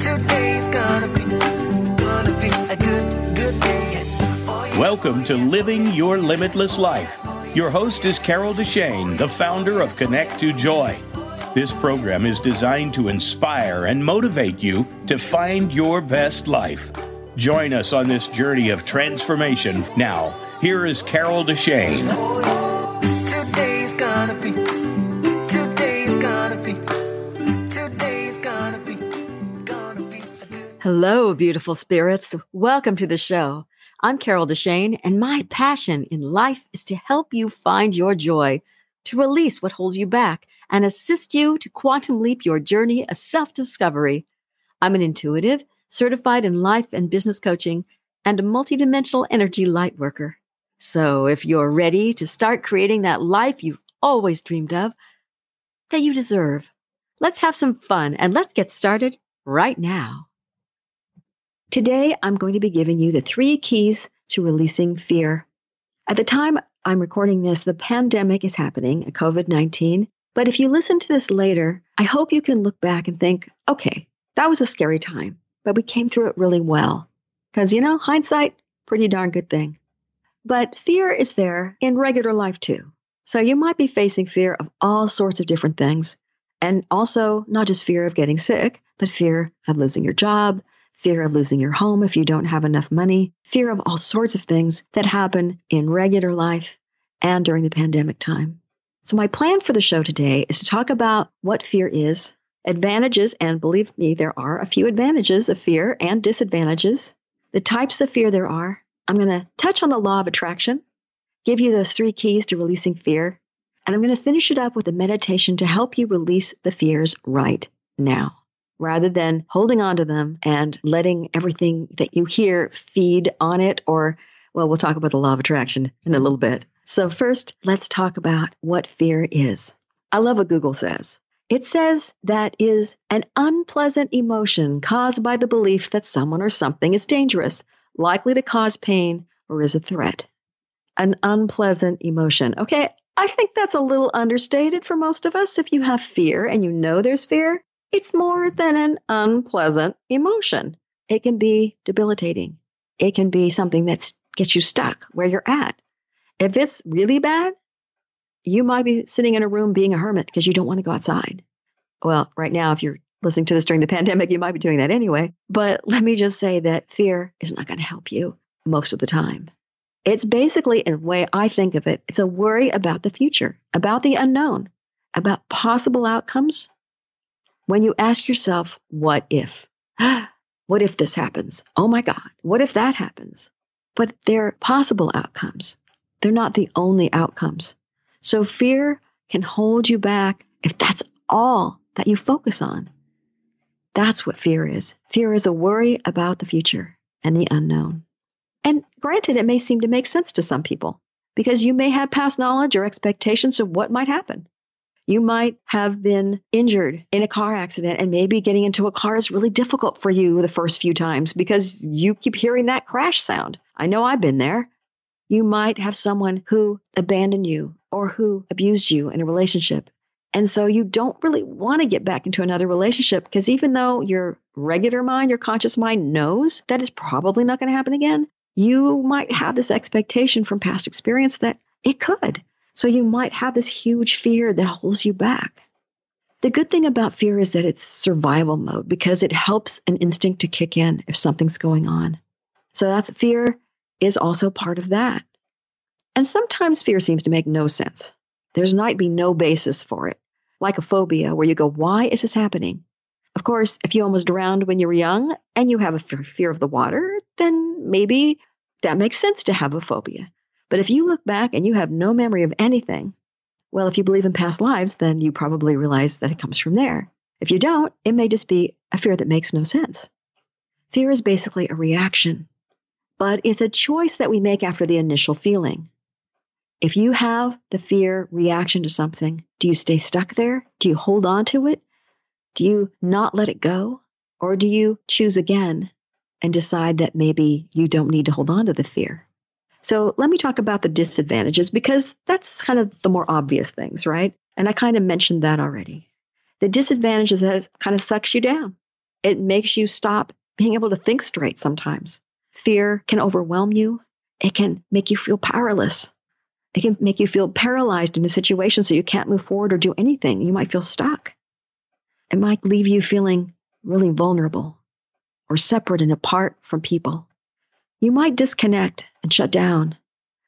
Today's gonna be, gonna be a good, good day. Oh. Welcome to Living Your Limitless Life. Your host is Carol Deshane, the founder of Connect to Joy. This program is designed to inspire and motivate you to find your best life. Join us on this journey of transformation. Now, here is Carol Deshane. Oh, Hello, beautiful spirits. Welcome to the show. I'm Carol Deshane, and my passion in life is to help you find your joy, to release what holds you back, and assist you to quantum leap your journey of self discovery. I'm an intuitive, certified in life and business coaching, and a multidimensional energy light worker. So if you're ready to start creating that life you've always dreamed of, that you deserve, let's have some fun and let's get started right now. Today, I'm going to be giving you the three keys to releasing fear. At the time I'm recording this, the pandemic is happening, COVID 19. But if you listen to this later, I hope you can look back and think, okay, that was a scary time, but we came through it really well. Because, you know, hindsight, pretty darn good thing. But fear is there in regular life too. So you might be facing fear of all sorts of different things. And also, not just fear of getting sick, but fear of losing your job, fear of losing your home if you don't have enough money, fear of all sorts of things that happen in regular life and during the pandemic time. So, my plan for the show today is to talk about what fear is, advantages, and believe me, there are a few advantages of fear and disadvantages, the types of fear there are. I'm going to touch on the law of attraction, give you those three keys to releasing fear, and I'm going to finish it up with a meditation to help you release the fears right now rather than holding on to them and letting everything that you hear feed on it or well we'll talk about the law of attraction in a little bit. So first let's talk about what fear is. I love what google says. It says that is an unpleasant emotion caused by the belief that someone or something is dangerous likely to cause pain or is a threat. An unpleasant emotion. Okay i think that's a little understated for most of us if you have fear and you know there's fear it's more than an unpleasant emotion. It can be debilitating. It can be something that gets you stuck where you're at. If it's really bad, you might be sitting in a room being a hermit because you don't want to go outside. Well, right now, if you're listening to this during the pandemic, you might be doing that anyway. But let me just say that fear is not going to help you most of the time. It's basically, in a way I think of it, it's a worry about the future, about the unknown, about possible outcomes when you ask yourself, what if? what if this happens? Oh my God, what if that happens? But they're possible outcomes. They're not the only outcomes. So fear can hold you back if that's all that you focus on. That's what fear is. Fear is a worry about the future and the unknown. And granted, it may seem to make sense to some people because you may have past knowledge or expectations of what might happen. You might have been injured in a car accident, and maybe getting into a car is really difficult for you the first few times because you keep hearing that crash sound. I know I've been there. You might have someone who abandoned you or who abused you in a relationship. And so you don't really want to get back into another relationship because even though your regular mind, your conscious mind knows that is probably not going to happen again, you might have this expectation from past experience that it could. So you might have this huge fear that holds you back. The good thing about fear is that it's survival mode because it helps an instinct to kick in if something's going on. So that's fear is also part of that. And sometimes fear seems to make no sense. There's might be no basis for it, like a phobia where you go, why is this happening? Of course, if you almost drowned when you were young and you have a fear of the water, then maybe that makes sense to have a phobia. But if you look back and you have no memory of anything, well, if you believe in past lives, then you probably realize that it comes from there. If you don't, it may just be a fear that makes no sense. Fear is basically a reaction, but it's a choice that we make after the initial feeling. If you have the fear reaction to something, do you stay stuck there? Do you hold on to it? Do you not let it go? Or do you choose again and decide that maybe you don't need to hold on to the fear? So let me talk about the disadvantages because that's kind of the more obvious things, right? And I kind of mentioned that already. The disadvantage is that it kind of sucks you down. It makes you stop being able to think straight sometimes. Fear can overwhelm you. It can make you feel powerless. It can make you feel paralyzed in a situation so you can't move forward or do anything. You might feel stuck. It might leave you feeling really vulnerable or separate and apart from people. You might disconnect and shut down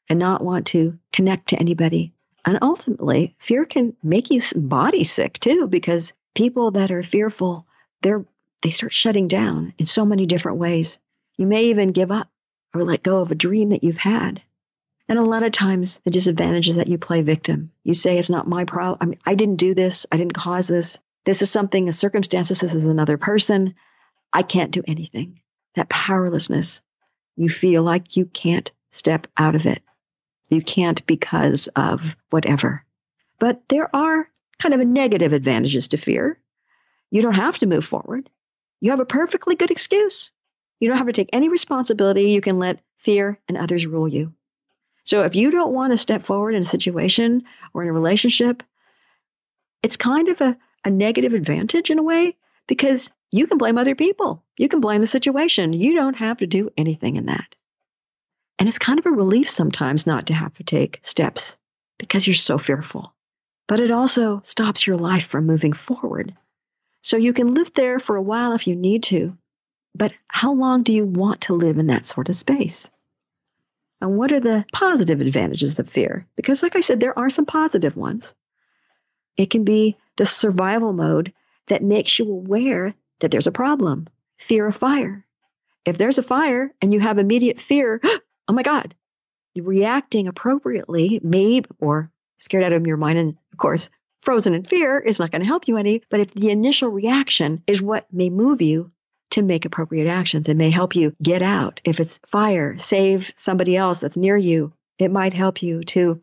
and not want to connect to anybody. And ultimately, fear can make you body sick too, because people that are fearful, they're they start shutting down in so many different ways. You may even give up or let go of a dream that you've had. And a lot of times, the disadvantage is that you play victim. You say, it's not my problem. I mean, I didn't do this. I didn't cause this. This is something, a circumstances. This is another person. I can't do anything. That powerlessness, you feel like you can't step out of it. You can't because of whatever. But there are kind of negative advantages to fear. You don't have to move forward. You have a perfectly good excuse. You don't have to take any responsibility. You can let fear and others rule you. So if you don't want to step forward in a situation or in a relationship, it's kind of a, a negative advantage in a way because you can blame other people. You can blame the situation. You don't have to do anything in that. And it's kind of a relief sometimes not to have to take steps because you're so fearful. But it also stops your life from moving forward. So you can live there for a while if you need to. But how long do you want to live in that sort of space? And what are the positive advantages of fear? Because, like I said, there are some positive ones. It can be the survival mode that makes you aware that there's a problem fear of fire. If there's a fire and you have immediate fear, oh my God, reacting appropriately, maybe, or scared out of your mind, and of course, frozen in fear is not going to help you any. But if the initial reaction is what may move you to make appropriate actions, it may help you get out. If it's fire, save somebody else that's near you. It might help you to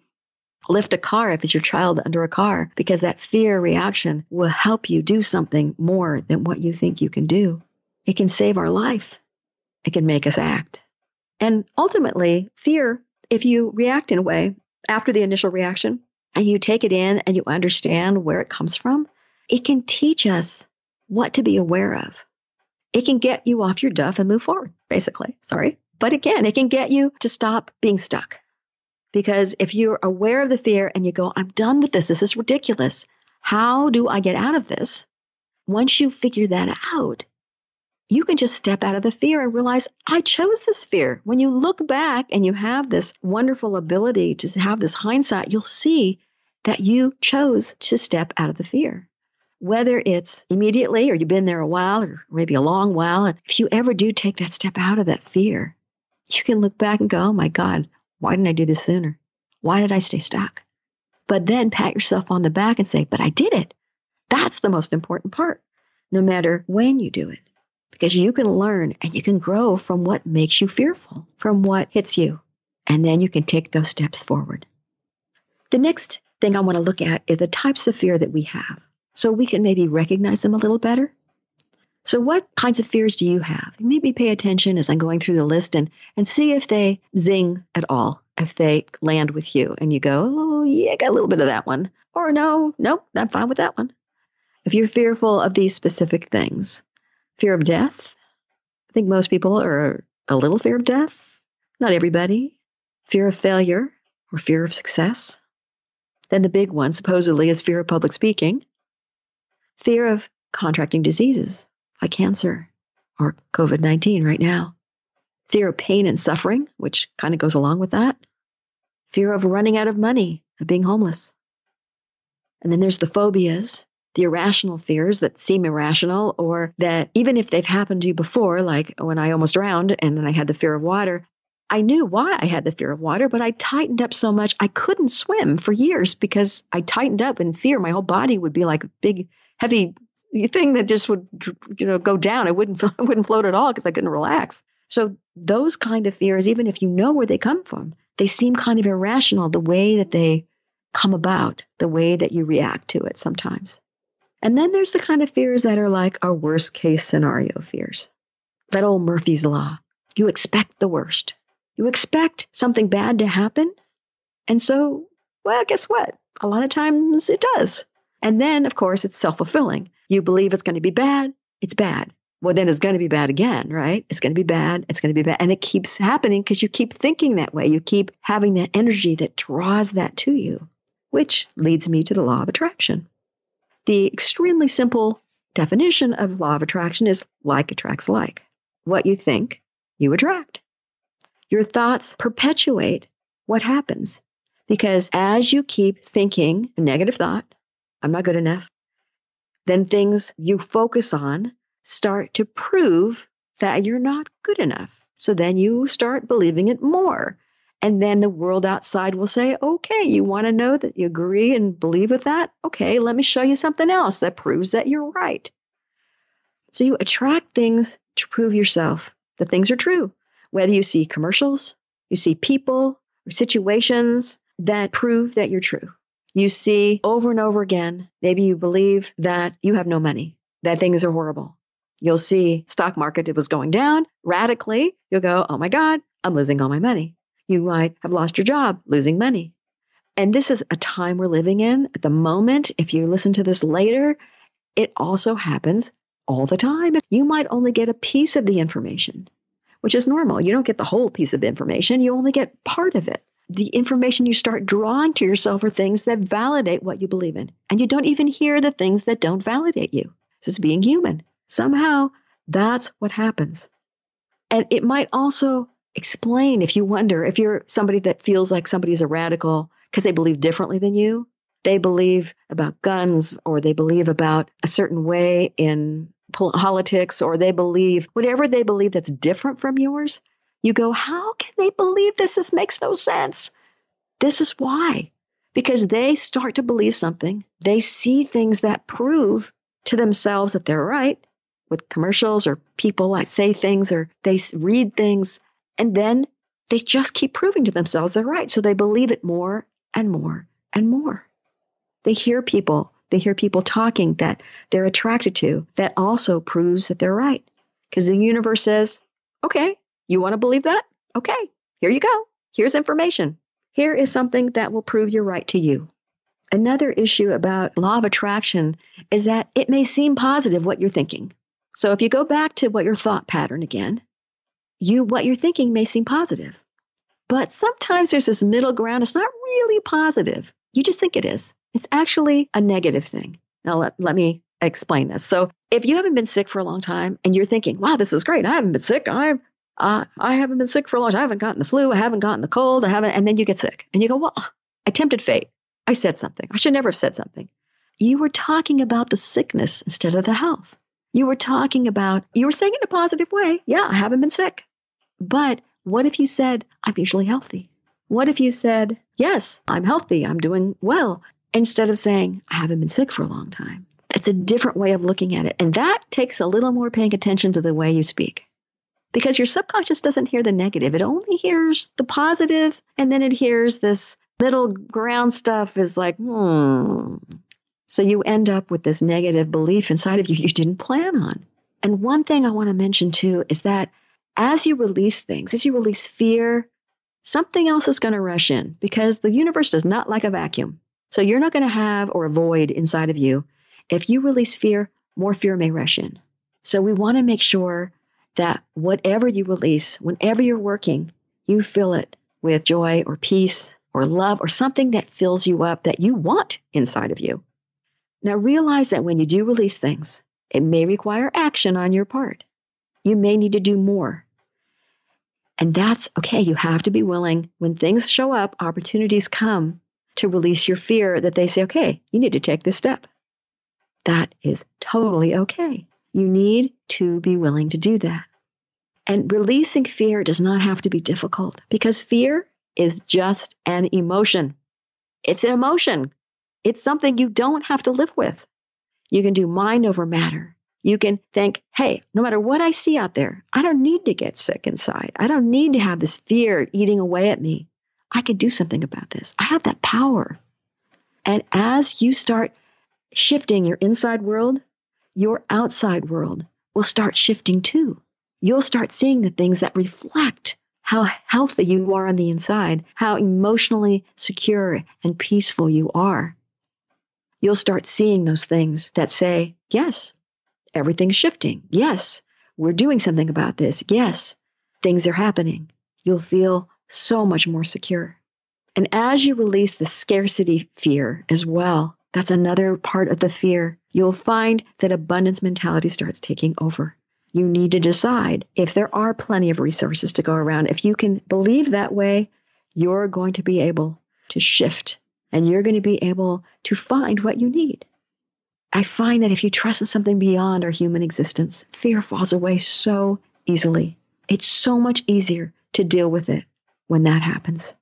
lift a car if it's your child under a car, because that fear reaction will help you do something more than what you think you can do. It can save our life, it can make us act. And ultimately, fear, if you react in a way after the initial reaction and you take it in and you understand where it comes from, it can teach us what to be aware of. It can get you off your duff and move forward, basically. Sorry. But again, it can get you to stop being stuck. Because if you're aware of the fear and you go, I'm done with this, this is ridiculous. How do I get out of this? Once you figure that out, you can just step out of the fear and realize, I chose this fear. When you look back and you have this wonderful ability to have this hindsight, you'll see that you chose to step out of the fear. Whether it's immediately or you've been there a while or maybe a long while, and if you ever do take that step out of that fear, you can look back and go, oh my God, why didn't I do this sooner? Why did I stay stuck? But then pat yourself on the back and say, But I did it. That's the most important part, no matter when you do it, because you can learn and you can grow from what makes you fearful, from what hits you, and then you can take those steps forward. The next thing I want to look at is the types of fear that we have so we can maybe recognize them a little better. So, what kinds of fears do you have? Maybe pay attention as I'm going through the list and, and see if they zing at all, if they land with you and you go, oh, yeah, I got a little bit of that one. Or no, nope, I'm fine with that one. If you're fearful of these specific things, fear of death, I think most people are a little fear of death, not everybody. Fear of failure or fear of success. Then the big one, supposedly, is fear of public speaking, fear of contracting diseases like cancer or COVID 19 right now. Fear of pain and suffering, which kind of goes along with that. Fear of running out of money, of being homeless. And then there's the phobias, the irrational fears that seem irrational, or that even if they've happened to you before, like when I almost drowned and then I had the fear of water, I knew why I had the fear of water, but I tightened up so much I couldn't swim for years because I tightened up in fear. My whole body would be like big, heavy thing that just would you know go down. I wouldn't I wouldn't float at all because I couldn't relax. So those kind of fears, even if you know where they come from, they seem kind of irrational the way that they come about, the way that you react to it sometimes. And then there's the kind of fears that are like our worst case scenario fears. That old Murphy's Law. You expect the worst. You expect something bad to happen. And so, well, guess what? A lot of times it does. And then, of course, it's self fulfilling. You believe it's going to be bad, it's bad. well, then it's going to be bad again, right? It's going to be bad. It's going to be bad. And it keeps happening because you keep thinking that way. You keep having that energy that draws that to you, which leads me to the law of attraction. The extremely simple definition of law of attraction is like attracts like. What you think, you attract. Your thoughts perpetuate what happens because as you keep thinking a negative thought, I'm not good enough, then things you focus on start to prove that you're not good enough. So then you start believing it more. And then the world outside will say, okay, you want to know that you agree and believe with that? Okay, let me show you something else that proves that you're right. So you attract things to prove yourself that things are true. Whether you see commercials, you see people or situations that prove that you're true. You see over and over again, maybe you believe that you have no money, that things are horrible. You'll see stock market it was going down radically. You'll go, "Oh my god, I'm losing all my money." You might have lost your job, losing money. And this is a time we're living in at the moment. If you listen to this later, it also happens all the time. You might only get a piece of the information, which is normal. You don't get the whole piece of information, you only get part of it. The information you start drawing to yourself are things that validate what you believe in. And you don't even hear the things that don't validate you. This is being human. Somehow, that's what happens. And it might also explain if you wonder if you're somebody that feels like somebody's a radical because they believe differently than you, they believe about guns or they believe about a certain way in politics or they believe whatever they believe that's different from yours, you go, how can they believe this? This makes no sense. This is why. Because they start to believe something. They see things that prove to themselves that they're right with commercials or people that say things or they read things. And then they just keep proving to themselves they're right. So they believe it more and more and more. They hear people they hear people talking that they're attracted to that also proves that they're right. Because the universe says, okay, you want to believe that? Okay, here you go. Here's information. Here is something that will prove you're right to you. Another issue about law of attraction is that it may seem positive what you're thinking. So if you go back to what your thought pattern again, you what you're thinking may seem positive. But sometimes there's this middle ground. It's not really positive. You just think it is. It's actually a negative thing. Now, let, let me explain this. So, if you haven't been sick for a long time and you're thinking, wow, this is great, I haven't been sick, I've uh, I haven't been sick for a long time. I haven't gotten the flu. I haven't gotten the cold. I haven't. And then you get sick and you go, well, I tempted fate. I said something. I should never have said something. You were talking about the sickness instead of the health. You were talking about, you were saying in a positive way. Yeah, I haven't been sick. But what if you said, I'm usually healthy? What if you said, yes, I'm healthy. I'm doing well instead of saying, I haven't been sick for a long time. It's a different way of looking at it. And that takes a little more paying attention to the way you speak because your subconscious doesn't hear the negative. It only hears the positive, and then it hears this middle ground stuff is like, hmm. So you end up with this negative belief inside of you you didn't plan on. And one thing I want to mention too is that as you release things, as you release fear, something else is going to rush in because the universe does not like a vacuum. So you're not going to have or avoid inside of you. If you release fear, more fear may rush in. So we want to make sure that whatever you release, whenever you're working, you fill it with joy or peace or love or something that fills you up that you want inside of you. Now realize that when you do release things, it may require action on your part. You may need to do more. And that's okay. You have to be willing when things show up, opportunities come to release your fear that they say, okay, you need to take this step. That is totally okay. You need to be willing to do that. And releasing fear does not have to be difficult because fear is just an emotion. It's an emotion. It's something you don't have to live with. You can do mind over matter. You can think, hey, no matter what I see out there, I don't need to get sick inside. I don't need to have this fear eating away at me. I could do something about this. I have that power. And as you start shifting your inside world, your outside world will start shifting too. You'll start seeing the things that reflect how healthy you are on the inside, how emotionally secure and peaceful you are. You'll start seeing those things that say, yes, everything's shifting. Yes, we're doing something about this. Yes, things are happening. You'll feel so much more secure. And as you release the scarcity fear as well, that's another part of the fear, you'll find that abundance mentality starts taking over. You need to decide if there are plenty of resources to go around. If you can believe that way, you're going to be able to shift and you're going to be able to find what you need. I find that if you trust in something beyond our human existence, fear falls away so easily. It's so much easier to deal with it when that happens.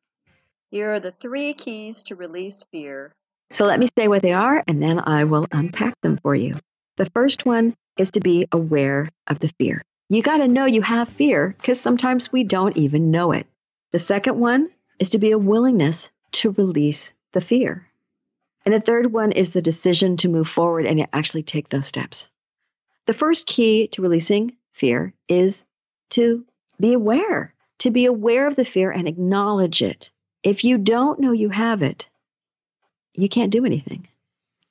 Here are the three keys to release fear. So let me say what they are, and then I will unpack them for you. The first one is to be aware of the fear. You got to know you have fear because sometimes we don't even know it. The second one is to be a willingness to release the fear. And the third one is the decision to move forward and actually take those steps. The first key to releasing fear is to be aware, to be aware of the fear and acknowledge it. If you don't know you have it, you can't do anything.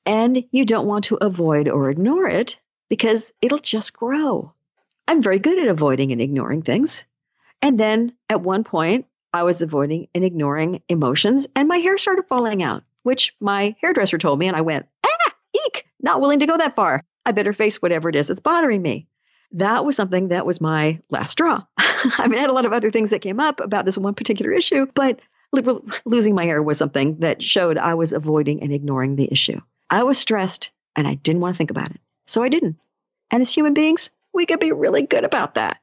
And you don't want to avoid or ignore it because it'll just grow. I'm very good at avoiding and ignoring things. And then at one point, I was avoiding and ignoring emotions, and my hair started falling out, which my hairdresser told me. And I went, ah, eek, not willing to go that far. I better face whatever it is that's bothering me. That was something that was my last straw. I mean, I had a lot of other things that came up about this one particular issue, but losing my hair was something that showed I was avoiding and ignoring the issue. I was stressed and I didn't want to think about it. So I didn't. And as human beings, we could be really good about that.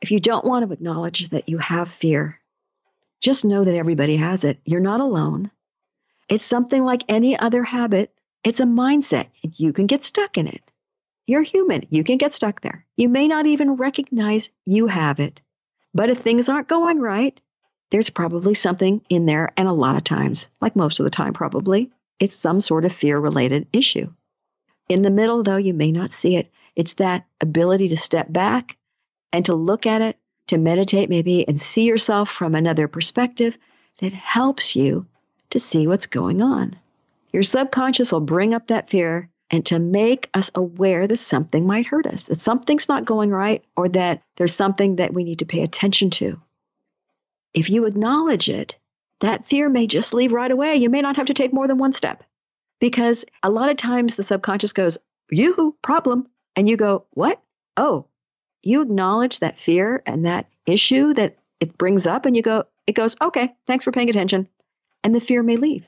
If you don't want to acknowledge that you have fear, just know that everybody has it. You're not alone. It's something like any other habit, it's a mindset. You can get stuck in it. You're human. You can get stuck there. You may not even recognize you have it. But if things aren't going right, there's probably something in there. And a lot of times, like most of the time, probably, it's some sort of fear related issue. In the middle, though, you may not see it. It's that ability to step back and to look at it, to meditate maybe, and see yourself from another perspective that helps you to see what's going on. Your subconscious will bring up that fear and to make us aware that something might hurt us, that something's not going right, or that there's something that we need to pay attention to. If you acknowledge it, that fear may just leave right away. You may not have to take more than one step because a lot of times the subconscious goes, yoo problem. And you go, what? Oh, you acknowledge that fear and that issue that it brings up, and you go, it goes, okay, thanks for paying attention. And the fear may leave.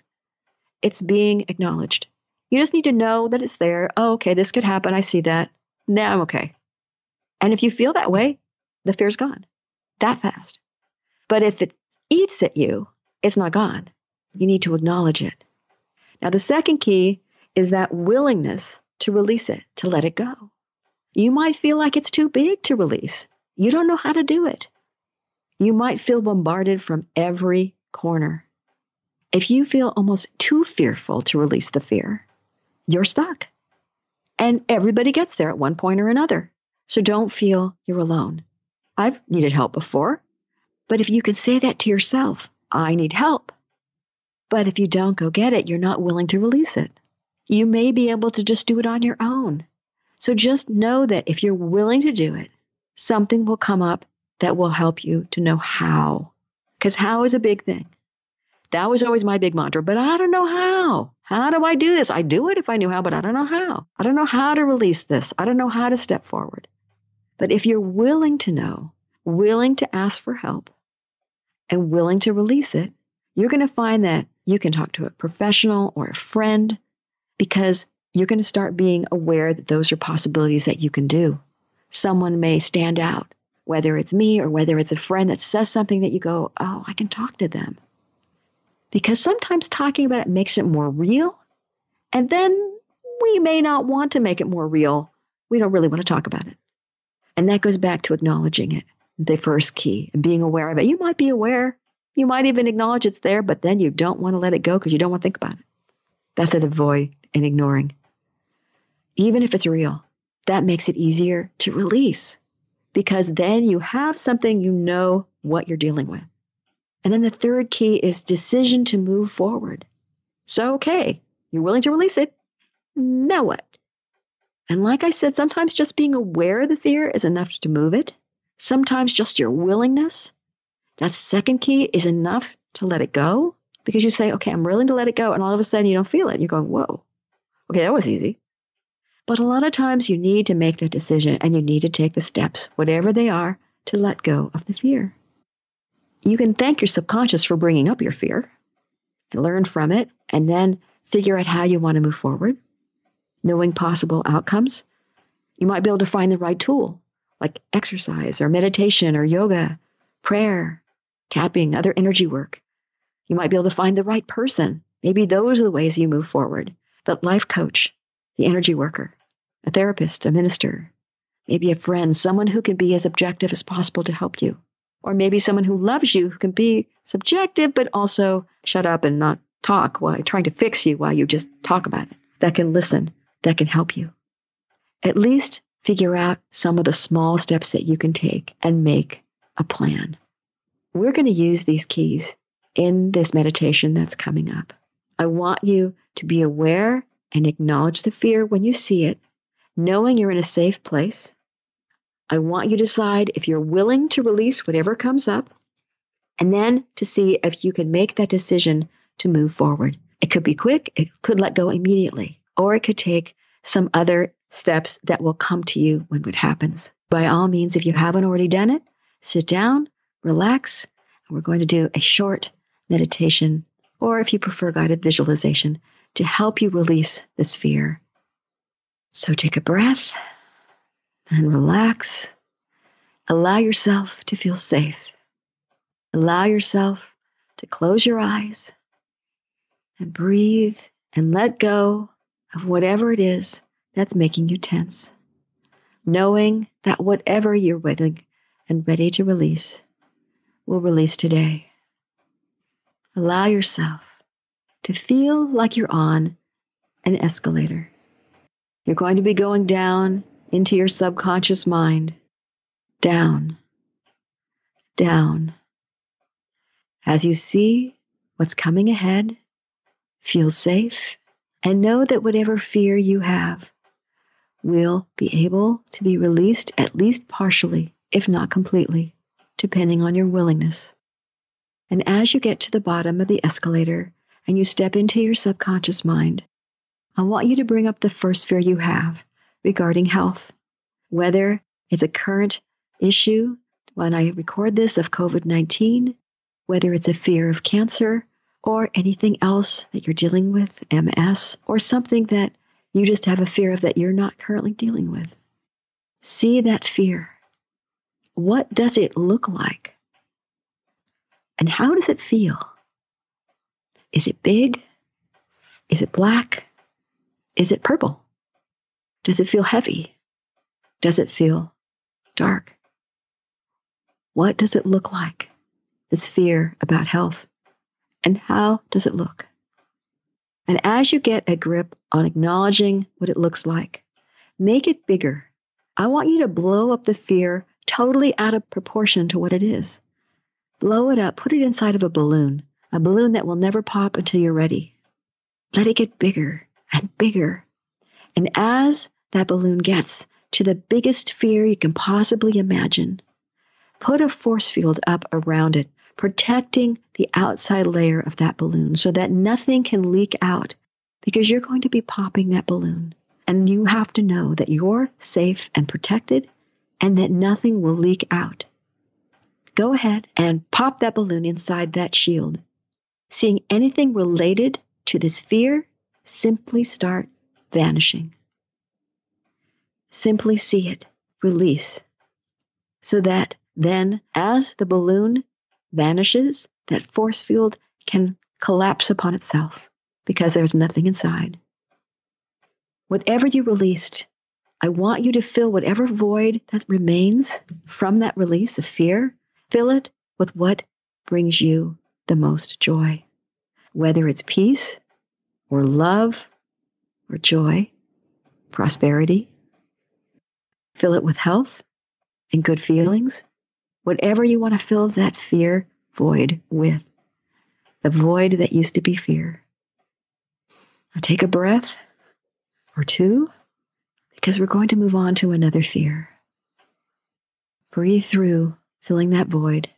It's being acknowledged. You just need to know that it's there. Oh, okay, this could happen. I see that. Now I'm okay. And if you feel that way, the fear's gone that fast. But if it eats at you, it's not gone. You need to acknowledge it. Now, the second key is that willingness to release it, to let it go. You might feel like it's too big to release. You don't know how to do it. You might feel bombarded from every corner. If you feel almost too fearful to release the fear, you're stuck. And everybody gets there at one point or another. So don't feel you're alone. I've needed help before. But if you can say that to yourself, I need help. But if you don't go get it, you're not willing to release it. You may be able to just do it on your own. So just know that if you're willing to do it, something will come up that will help you to know how. Because how is a big thing. That was always my big mantra, but I don't know how. How do I do this? I do it if I knew how, but I don't know how. I don't know how to release this. I don't know how to step forward. But if you're willing to know, willing to ask for help, and willing to release it, you're going to find that you can talk to a professional or a friend because you're going to start being aware that those are possibilities that you can do. Someone may stand out, whether it's me or whether it's a friend that says something that you go, oh, I can talk to them. Because sometimes talking about it makes it more real. And then we may not want to make it more real. We don't really want to talk about it. And that goes back to acknowledging it the first key and being aware of it. You might be aware, you might even acknowledge it's there, but then you don't want to let it go because you don't want to think about it. That's an avoid and ignoring. Even if it's real, that makes it easier to release because then you have something you know what you're dealing with. And then the third key is decision to move forward. So, okay, you're willing to release it. Now what? And like I said, sometimes just being aware of the fear is enough to move it. Sometimes just your willingness, that second key, is enough to let it go because you say, okay, I'm willing to let it go. And all of a sudden you don't feel it. You're going, whoa, okay, that was easy. But a lot of times you need to make that decision and you need to take the steps, whatever they are, to let go of the fear. You can thank your subconscious for bringing up your fear and learn from it and then figure out how you want to move forward, knowing possible outcomes. You might be able to find the right tool, like exercise or meditation or yoga, prayer, tapping, other energy work. You might be able to find the right person. Maybe those are the ways you move forward. The life coach, the energy worker, a therapist, a minister, maybe a friend, someone who can be as objective as possible to help you. Or maybe someone who loves you, who can be subjective, but also shut up and not talk while trying to fix you while you just talk about it, that can listen, that can help you. At least figure out some of the small steps that you can take and make a plan. We're going to use these keys in this meditation that's coming up. I want you to be aware and acknowledge the fear when you see it, knowing you're in a safe place. I want you to decide if you're willing to release whatever comes up, and then to see if you can make that decision to move forward. It could be quick, it could let go immediately, or it could take some other steps that will come to you when it happens. By all means, if you haven't already done it, sit down, relax, and we're going to do a short meditation, or if you prefer guided visualization, to help you release this fear. So take a breath and relax. Allow yourself to feel safe. Allow yourself to close your eyes and breathe and let go of whatever it is that's making you tense, knowing that whatever you're willing and ready to release will release today. Allow yourself to feel like you're on an escalator. You're going to be going down into your subconscious mind, down, down. As you see what's coming ahead, feel safe, and know that whatever fear you have will be able to be released at least partially, if not completely, depending on your willingness. And as you get to the bottom of the escalator and you step into your subconscious mind, I want you to bring up the first fear you have regarding health, whether it's a current issue when I record this of COVID 19, whether it's a fear of cancer or anything else that you're dealing with, MS, or something that you just have a fear of that you're not currently dealing with. See that fear. What does it look like? And how does it feel? Is it big? Is it black? Is it purple? Does it feel heavy? Does it feel dark? What does it look like? This fear about health. And how does it look? And as you get a grip on acknowledging what it looks like, make it bigger. I want you to blow up the fear totally out of proportion to what it is. Blow it up, put it inside of a balloon, a balloon that will never pop until you're ready. Let it get bigger and bigger. And as that balloon gets to the biggest fear you can possibly imagine, put a force field up around it, protecting the outside layer of that balloon so that nothing can leak out because you're going to be popping that balloon. And you have to know that you're safe and protected and that nothing will leak out. Go ahead and pop that balloon inside that shield. Seeing anything related to this fear, simply start vanishing. Simply see it, release, so that then as the balloon vanishes, that force field can collapse upon itself because there's nothing inside. Whatever you released, I want you to fill whatever void that remains from that release of fear, fill it with what brings you the most joy, whether it's peace or love or joy, prosperity. Fill it with health and good feelings, whatever you want to fill that fear void with, the void that used to be fear. Now take a breath or two because we're going to move on to another fear. Breathe through, filling that void.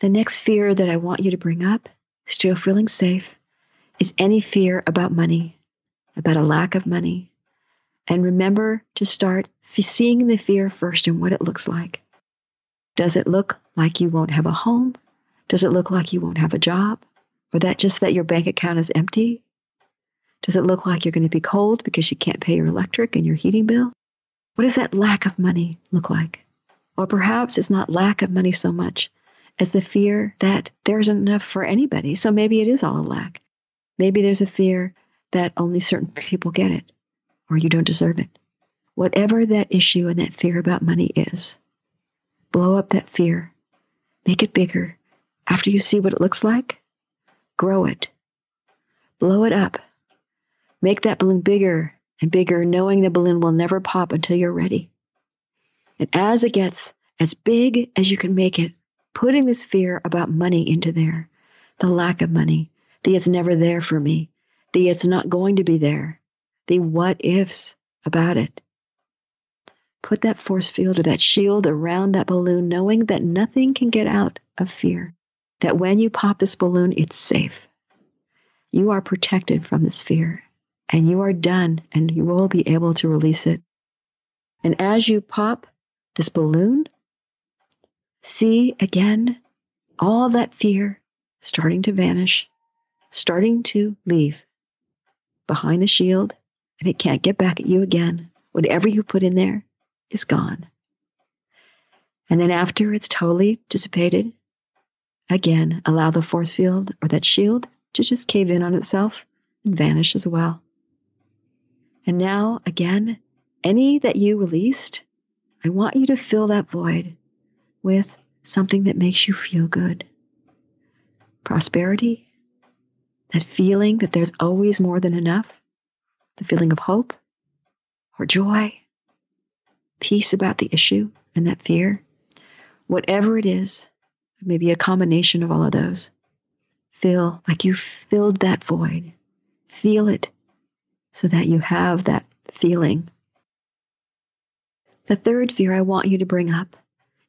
The next fear that I want you to bring up, still feeling safe, is any fear about money, about a lack of money. And remember to start seeing the fear first and what it looks like. Does it look like you won't have a home? Does it look like you won't have a job? Or that just that your bank account is empty? Does it look like you're going to be cold because you can't pay your electric and your heating bill? What does that lack of money look like? Or perhaps it's not lack of money so much as the fear that there isn't enough for anybody. So maybe it is all a lack. Maybe there's a fear that only certain people get it or you don't deserve it. Whatever that issue and that fear about money is, blow up that fear, make it bigger. After you see what it looks like, grow it, blow it up, make that balloon bigger and bigger, knowing the balloon will never pop until you're ready. And as it gets as big as you can make it, putting this fear about money into there, the lack of money, the it's never there for me, the it's not going to be there, the what ifs about it. Put that force field or that shield around that balloon, knowing that nothing can get out of fear, that when you pop this balloon, it's safe. You are protected from this fear, and you are done, and you will be able to release it. And as you pop this balloon, see again all that fear starting to vanish, starting to leave behind the shield, and it can't get back at you again. Whatever you put in there is gone. And then after it's totally dissipated, again, allow the force field or that shield to just cave in on itself and vanish as well. And now, again, any that you released, I want you to fill that void with something that makes you feel good. Prosperity, that feeling that there's always more than enough, the feeling of hope or joy, peace about the issue and that fear, whatever it is, maybe a combination of all of those. Feel like you filled that void. Feel it so that you have that feeling. The third fear I want you to bring up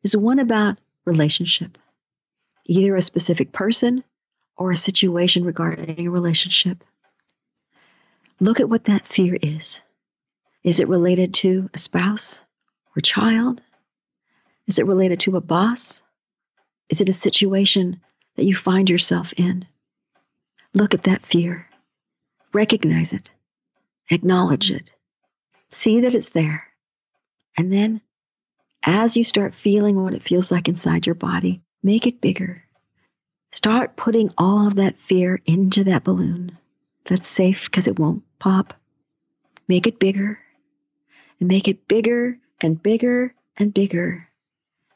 is one about relationship, either a specific person or a situation regarding a relationship. Look at what that fear is. Is it related to a spouse or child? Is it related to a boss? Is it a situation that you find yourself in? Look at that fear. Recognize it. Acknowledge it. See that it's there. And then as you start feeling what it feels like inside your body, make it bigger. Start putting all of that fear into that balloon. That's safe because it won't pop. Make it bigger and make it bigger and bigger and bigger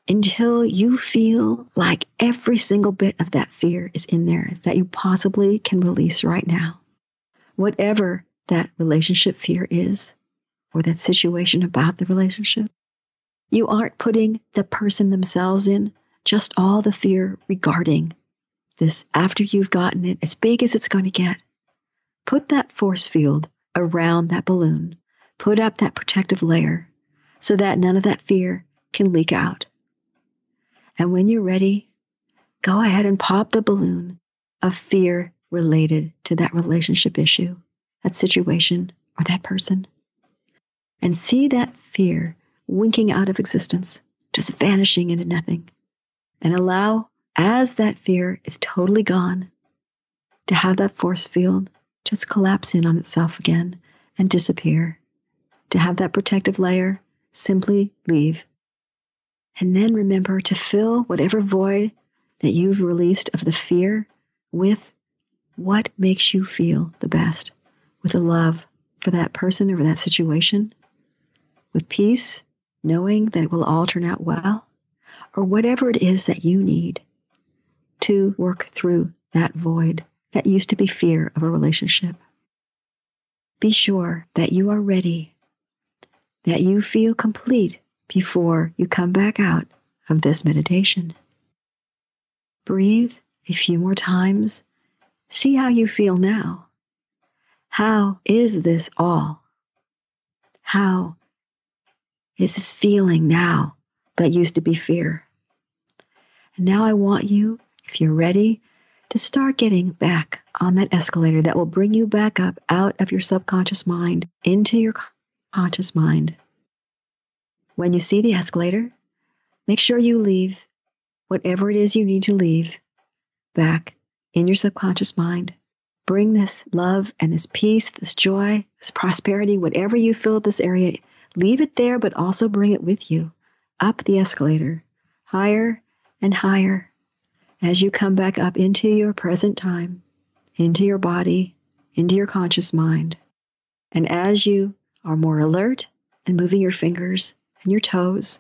until you feel like every single bit of that fear is in there that you possibly can release right now. Whatever that relationship fear is, or that situation about the relationship, you aren't putting the person themselves in, just all the fear regarding this after you've gotten it as big as it's going to get. Put that force field around that balloon. Put up that protective layer so that none of that fear can leak out. And when you're ready, go ahead and pop the balloon of fear related to that relationship issue, that situation, or that person. And see that fear winking out of existence, just vanishing into nothing. And allow, as that fear is totally gone, to have that force field just collapse in on itself again and disappear. To have that protective layer simply leave. And then remember to fill whatever void that you've released of the fear with what makes you feel the best, with a love for that person or that situation, with peace knowing that it will all turn out well, or whatever it is that you need to work through that void that used to be fear of a relationship. Be sure that you are ready, that you feel complete before you come back out of this meditation. Breathe a few more times. See how you feel now. How is this all? how is this feeling now that used to be fear? And now I want you, if you're ready, to start getting back on that escalator that will bring you back up out of your subconscious mind into your conscious mind. When you see the escalator, make sure you leave whatever it is you need to leave back in your subconscious mind. Bring this love and this peace, this joy, this prosperity, whatever you feel this area, leave it there, but also bring it with you up the escalator, higher and higher as you come back up into your present time, into your body, into your conscious mind. And as you are more alert and moving your fingers and your toes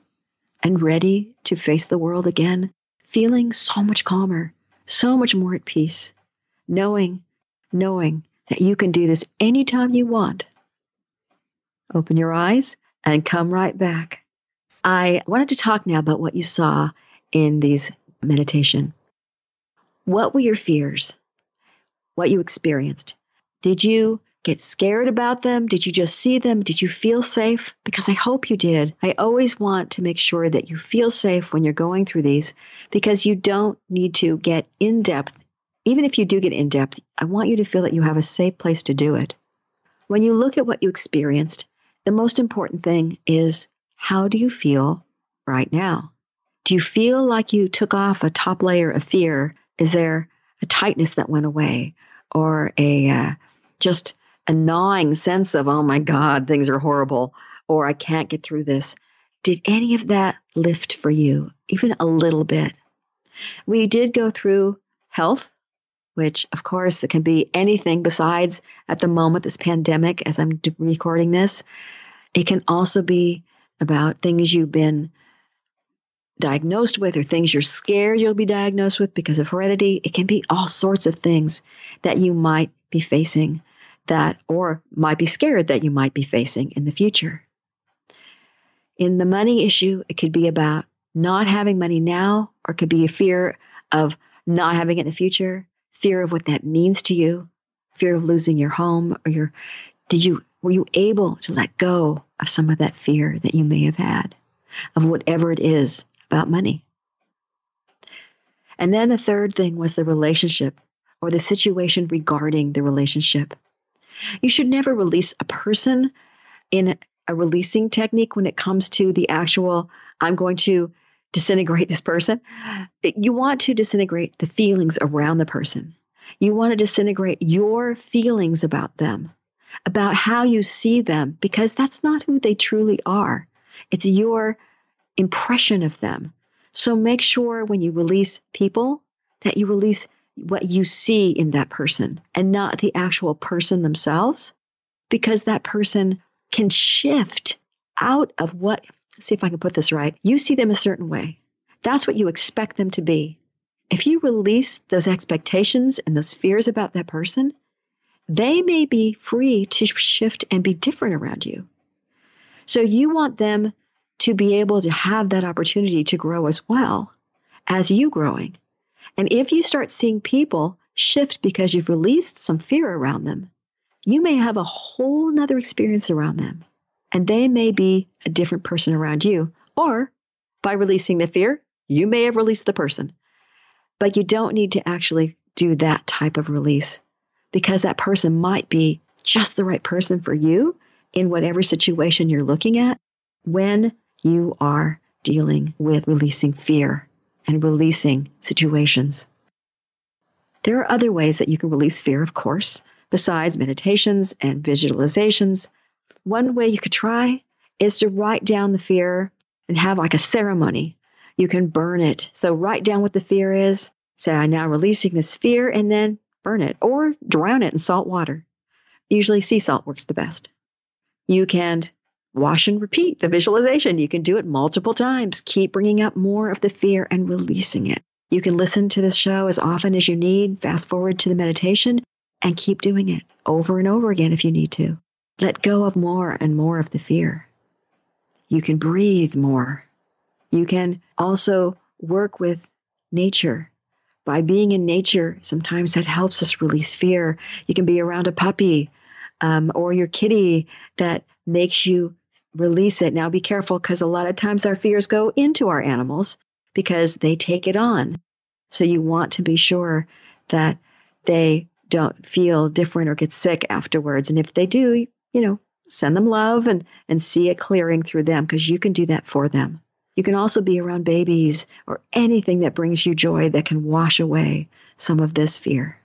and ready to face the world again, feeling so much calmer, so much more at peace, knowing, knowing that you can do this anytime you want. Open your eyes and come right back. I wanted to talk now about what you saw in these meditation. What were your fears? What you experienced? Did you get scared about them? Did you just see them? Did you feel safe? Because I hope you did. I always want to make sure that you feel safe when you're going through these because you don't need to get in depth. Even if you do get in depth, I want you to feel that you have a safe place to do it. When you look at what you experienced, the most important thing is how do you feel right now? Do you feel like you took off a top layer of fear is there a tightness that went away or a uh, just a gnawing sense of, oh my God, things are horrible or I can't get through this? Did any of that lift for you, even a little bit? We did go through health, which of course it can be anything besides at the moment this pandemic as I'm recording this. It can also be about things you've been diagnosed with or things you're scared you'll be diagnosed with because of heredity. It can be all sorts of things that you might be facing that or might be scared that you might be facing in the future. In the money issue, it could be about not having money now, or it could be a fear of not having it in the future, fear of what that means to you, fear of losing your home, or your did you were you able to let go of some of that fear that you may have had of whatever it is about money. And then the third thing was the relationship or the situation regarding the relationship. You should never release a person in a releasing technique when it comes to the actual, I'm going to disintegrate this person. You want to disintegrate the feelings around the person. You want to disintegrate your feelings about them, about how you see them, because that's not who they truly are. It's your impression of them. So make sure when you release people that you release what you see in that person and not the actual person themselves, because that person can shift out of what, see if I can put this right. You see them a certain way. That's what you expect them to be. If you release those expectations and those fears about that person, they may be free to shift and be different around you. So you want them to be able to have that opportunity to grow as well as you growing. And if you start seeing people shift because you've released some fear around them, you may have a whole nother experience around them. And they may be a different person around you. Or by releasing the fear, you may have released the person. But you don't need to actually do that type of release because that person might be just the right person for you in whatever situation you're looking at when you are dealing with releasing fear and releasing situations. There are other ways that you can release fear, of course, besides meditations and visualizations. One way you could try is to write down the fear and have like a ceremony. You can burn it. So write down what the fear is. Say, I'm now releasing this fear, and then burn it or drown it in salt water. Usually, sea salt works the best. You can wash and repeat the visualization. You can do it multiple times. Keep bringing up more of the fear and releasing it. You can listen to this show as often as you need, fast forward to the meditation, and keep doing it over and over again if you need to. Let go of more and more of the fear. You can breathe more. You can also work with nature. By being in nature, sometimes that helps us release fear. You can be around a puppy um, or your kitty that makes you release it. Now, be careful because a lot of times our fears go into our animals because they take it on. So you want to be sure that they don't feel different or get sick afterwards. And if they do, you know, send them love and and see it clearing through them because you can do that for them. You can also be around babies or anything that brings you joy that can wash away some of this fear.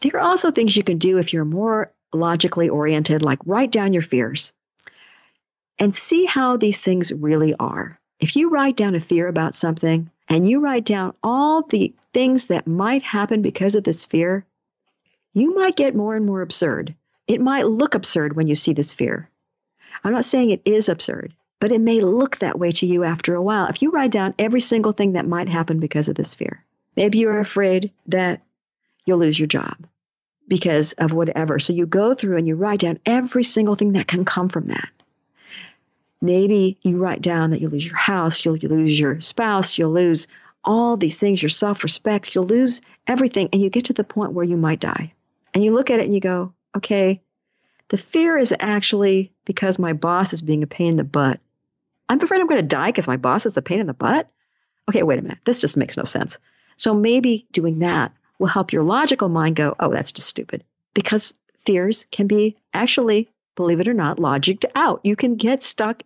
There are also things you can do if you're more logically oriented, like write down your fears and see how these things really are. If you write down a fear about something and you write down all the things that might happen because of this fear, you might get more and more absurd. It might look absurd when you see this fear. I'm not saying it is absurd, but it may look that way to you after a while. If you write down every single thing that might happen because of this fear, maybe you're afraid that you'll lose your job because of whatever. So you go through and you write down every single thing that can come from that. Maybe you write down that you'll lose your house, you'll, you'll lose your spouse, you'll lose all these things, your self respect, you'll lose everything, and you get to the point where you might die. And you look at it and you go, okay, the fear is actually because my boss is being a pain in the butt. I'm afraid I'm going to die because my boss is a pain in the butt. Okay, wait a minute. This just makes no sense. So maybe doing that will help your logical mind go, oh, that's just stupid. Because fears can be actually, believe it or not, logicked out. You can get stuck.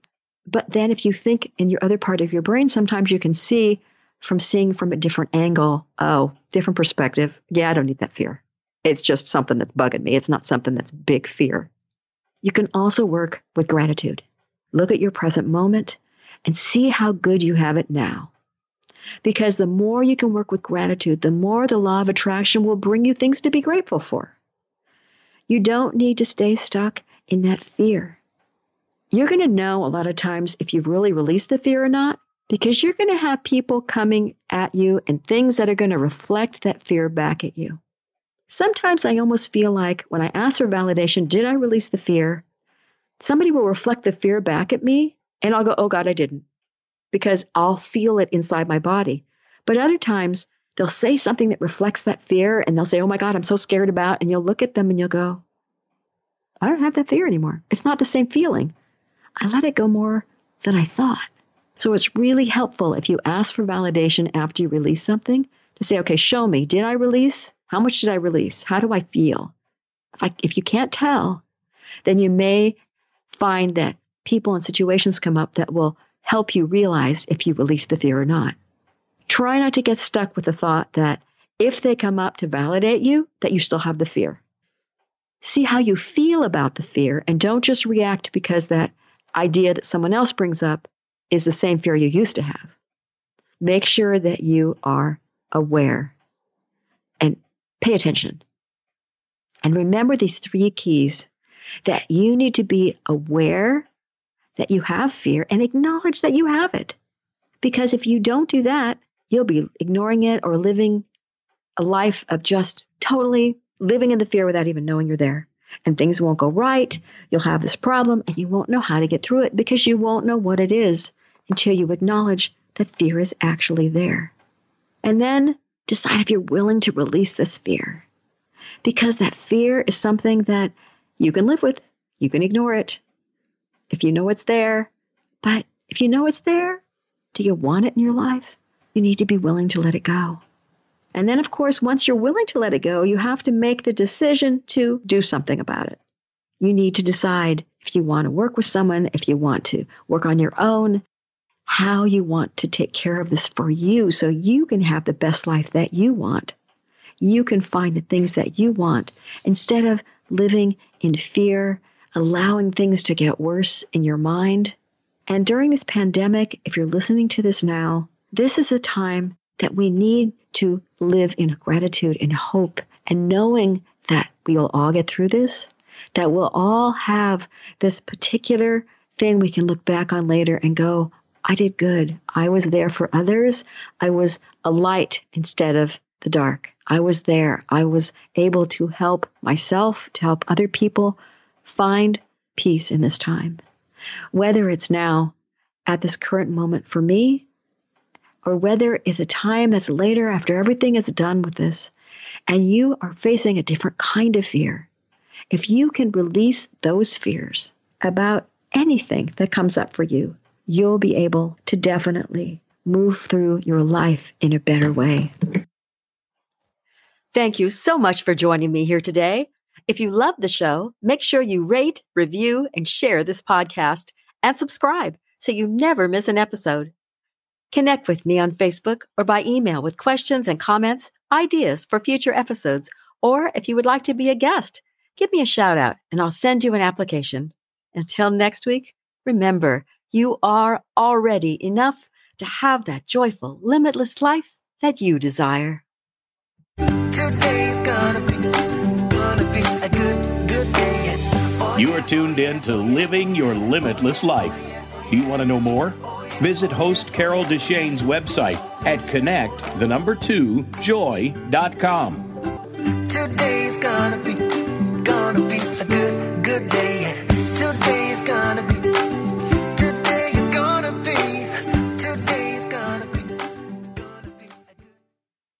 But then if you think in your other part of your brain, sometimes you can see from seeing from a different angle, oh, different perspective. Yeah, I don't need that fear. It's just something that's bugging me. It's not something that's big fear. You can also work with gratitude. Look at your present moment and see how good you have it now. Because the more you can work with gratitude, the more the law of attraction will bring you things to be grateful for. You don't need to stay stuck in that fear. You're going to know a lot of times if you've really released the fear or not, because you're going to have people coming at you and things that are going to reflect that fear back at you. Sometimes I almost feel like when I ask for validation, did I release the fear? Somebody will reflect the fear back at me, and I'll go, oh God, I didn't, because I'll feel it inside my body. But other times, they'll say something that reflects that fear, and they'll say, oh my God, I'm so scared about, and you'll look at them and you'll go, I don't have that fear anymore. It's not the same feeling. I let it go more than I thought. So it's really helpful if you ask for validation after you release something to say, okay, show me, did I release? How much did I release? How do I feel? If, I, if you can't tell, then you may find that people and situations come up that will help you realize if you release the fear or not. Try not to get stuck with the thought that if they come up to validate you, that you still have the fear. See how you feel about the fear and don't just react because that idea that someone else brings up is the same fear you used to have. Make sure that you are aware and Pay attention. And remember these three keys that you need to be aware that you have fear and acknowledge that you have it. Because if you don't do that, you'll be ignoring it or living a life of just totally living in the fear without even knowing you're there. And things won't go right. You'll have this problem and you won't know how to get through it because you won't know what it is until you acknowledge that fear is actually there. And then decide if you're willing to release this fear. Because that fear is something that you can live with, you can ignore it if you know it's there. But if you know it's there, do you want it in your life? You need to be willing to let it go. And then, of course, once you're willing to let it go, you have to make the decision to do something about it. You need to decide if you want to work with someone, if you want to work on your own, how you want to take care of this for you so you can have the best life that you want. You can find the things that you want instead of living in fear, allowing things to get worse in your mind. And during this pandemic, if you're listening to this now, this is a time that we need to live in gratitude and hope and knowing that we will all get through this, that we'll all have this particular thing we can look back on later and go, I did good. I was there for others. I was a light instead of the dark. I was there. I was able to help myself, to help other people find peace in this time. Whether it's now at this current moment for me, or whether it's a time that's later after everything is done with this, and you are facing a different kind of fear, If you can release those fears about anything that comes up for you, you'll be able to definitely move through your life in a better way. Thank you so much for joining me here today. If you love the show, make sure you rate, review, and share this podcast and subscribe so you never miss an episode. Connect with me on Facebook or by email with questions and comments, ideas for future episodes, or if you would like to be a guest, give me a shout out and I'll send you an application. Until next week, remember, you are already enough to have that joyful, limitless life that you desire. Today's gonna be, gonna be a good, good day. yeah. You are tuned in to Living Your Limitless Life. Do you want to know more? Visit host Carol Deshane's website at connect the number two joy.com. Today's gonna be, gonna be a good, good day.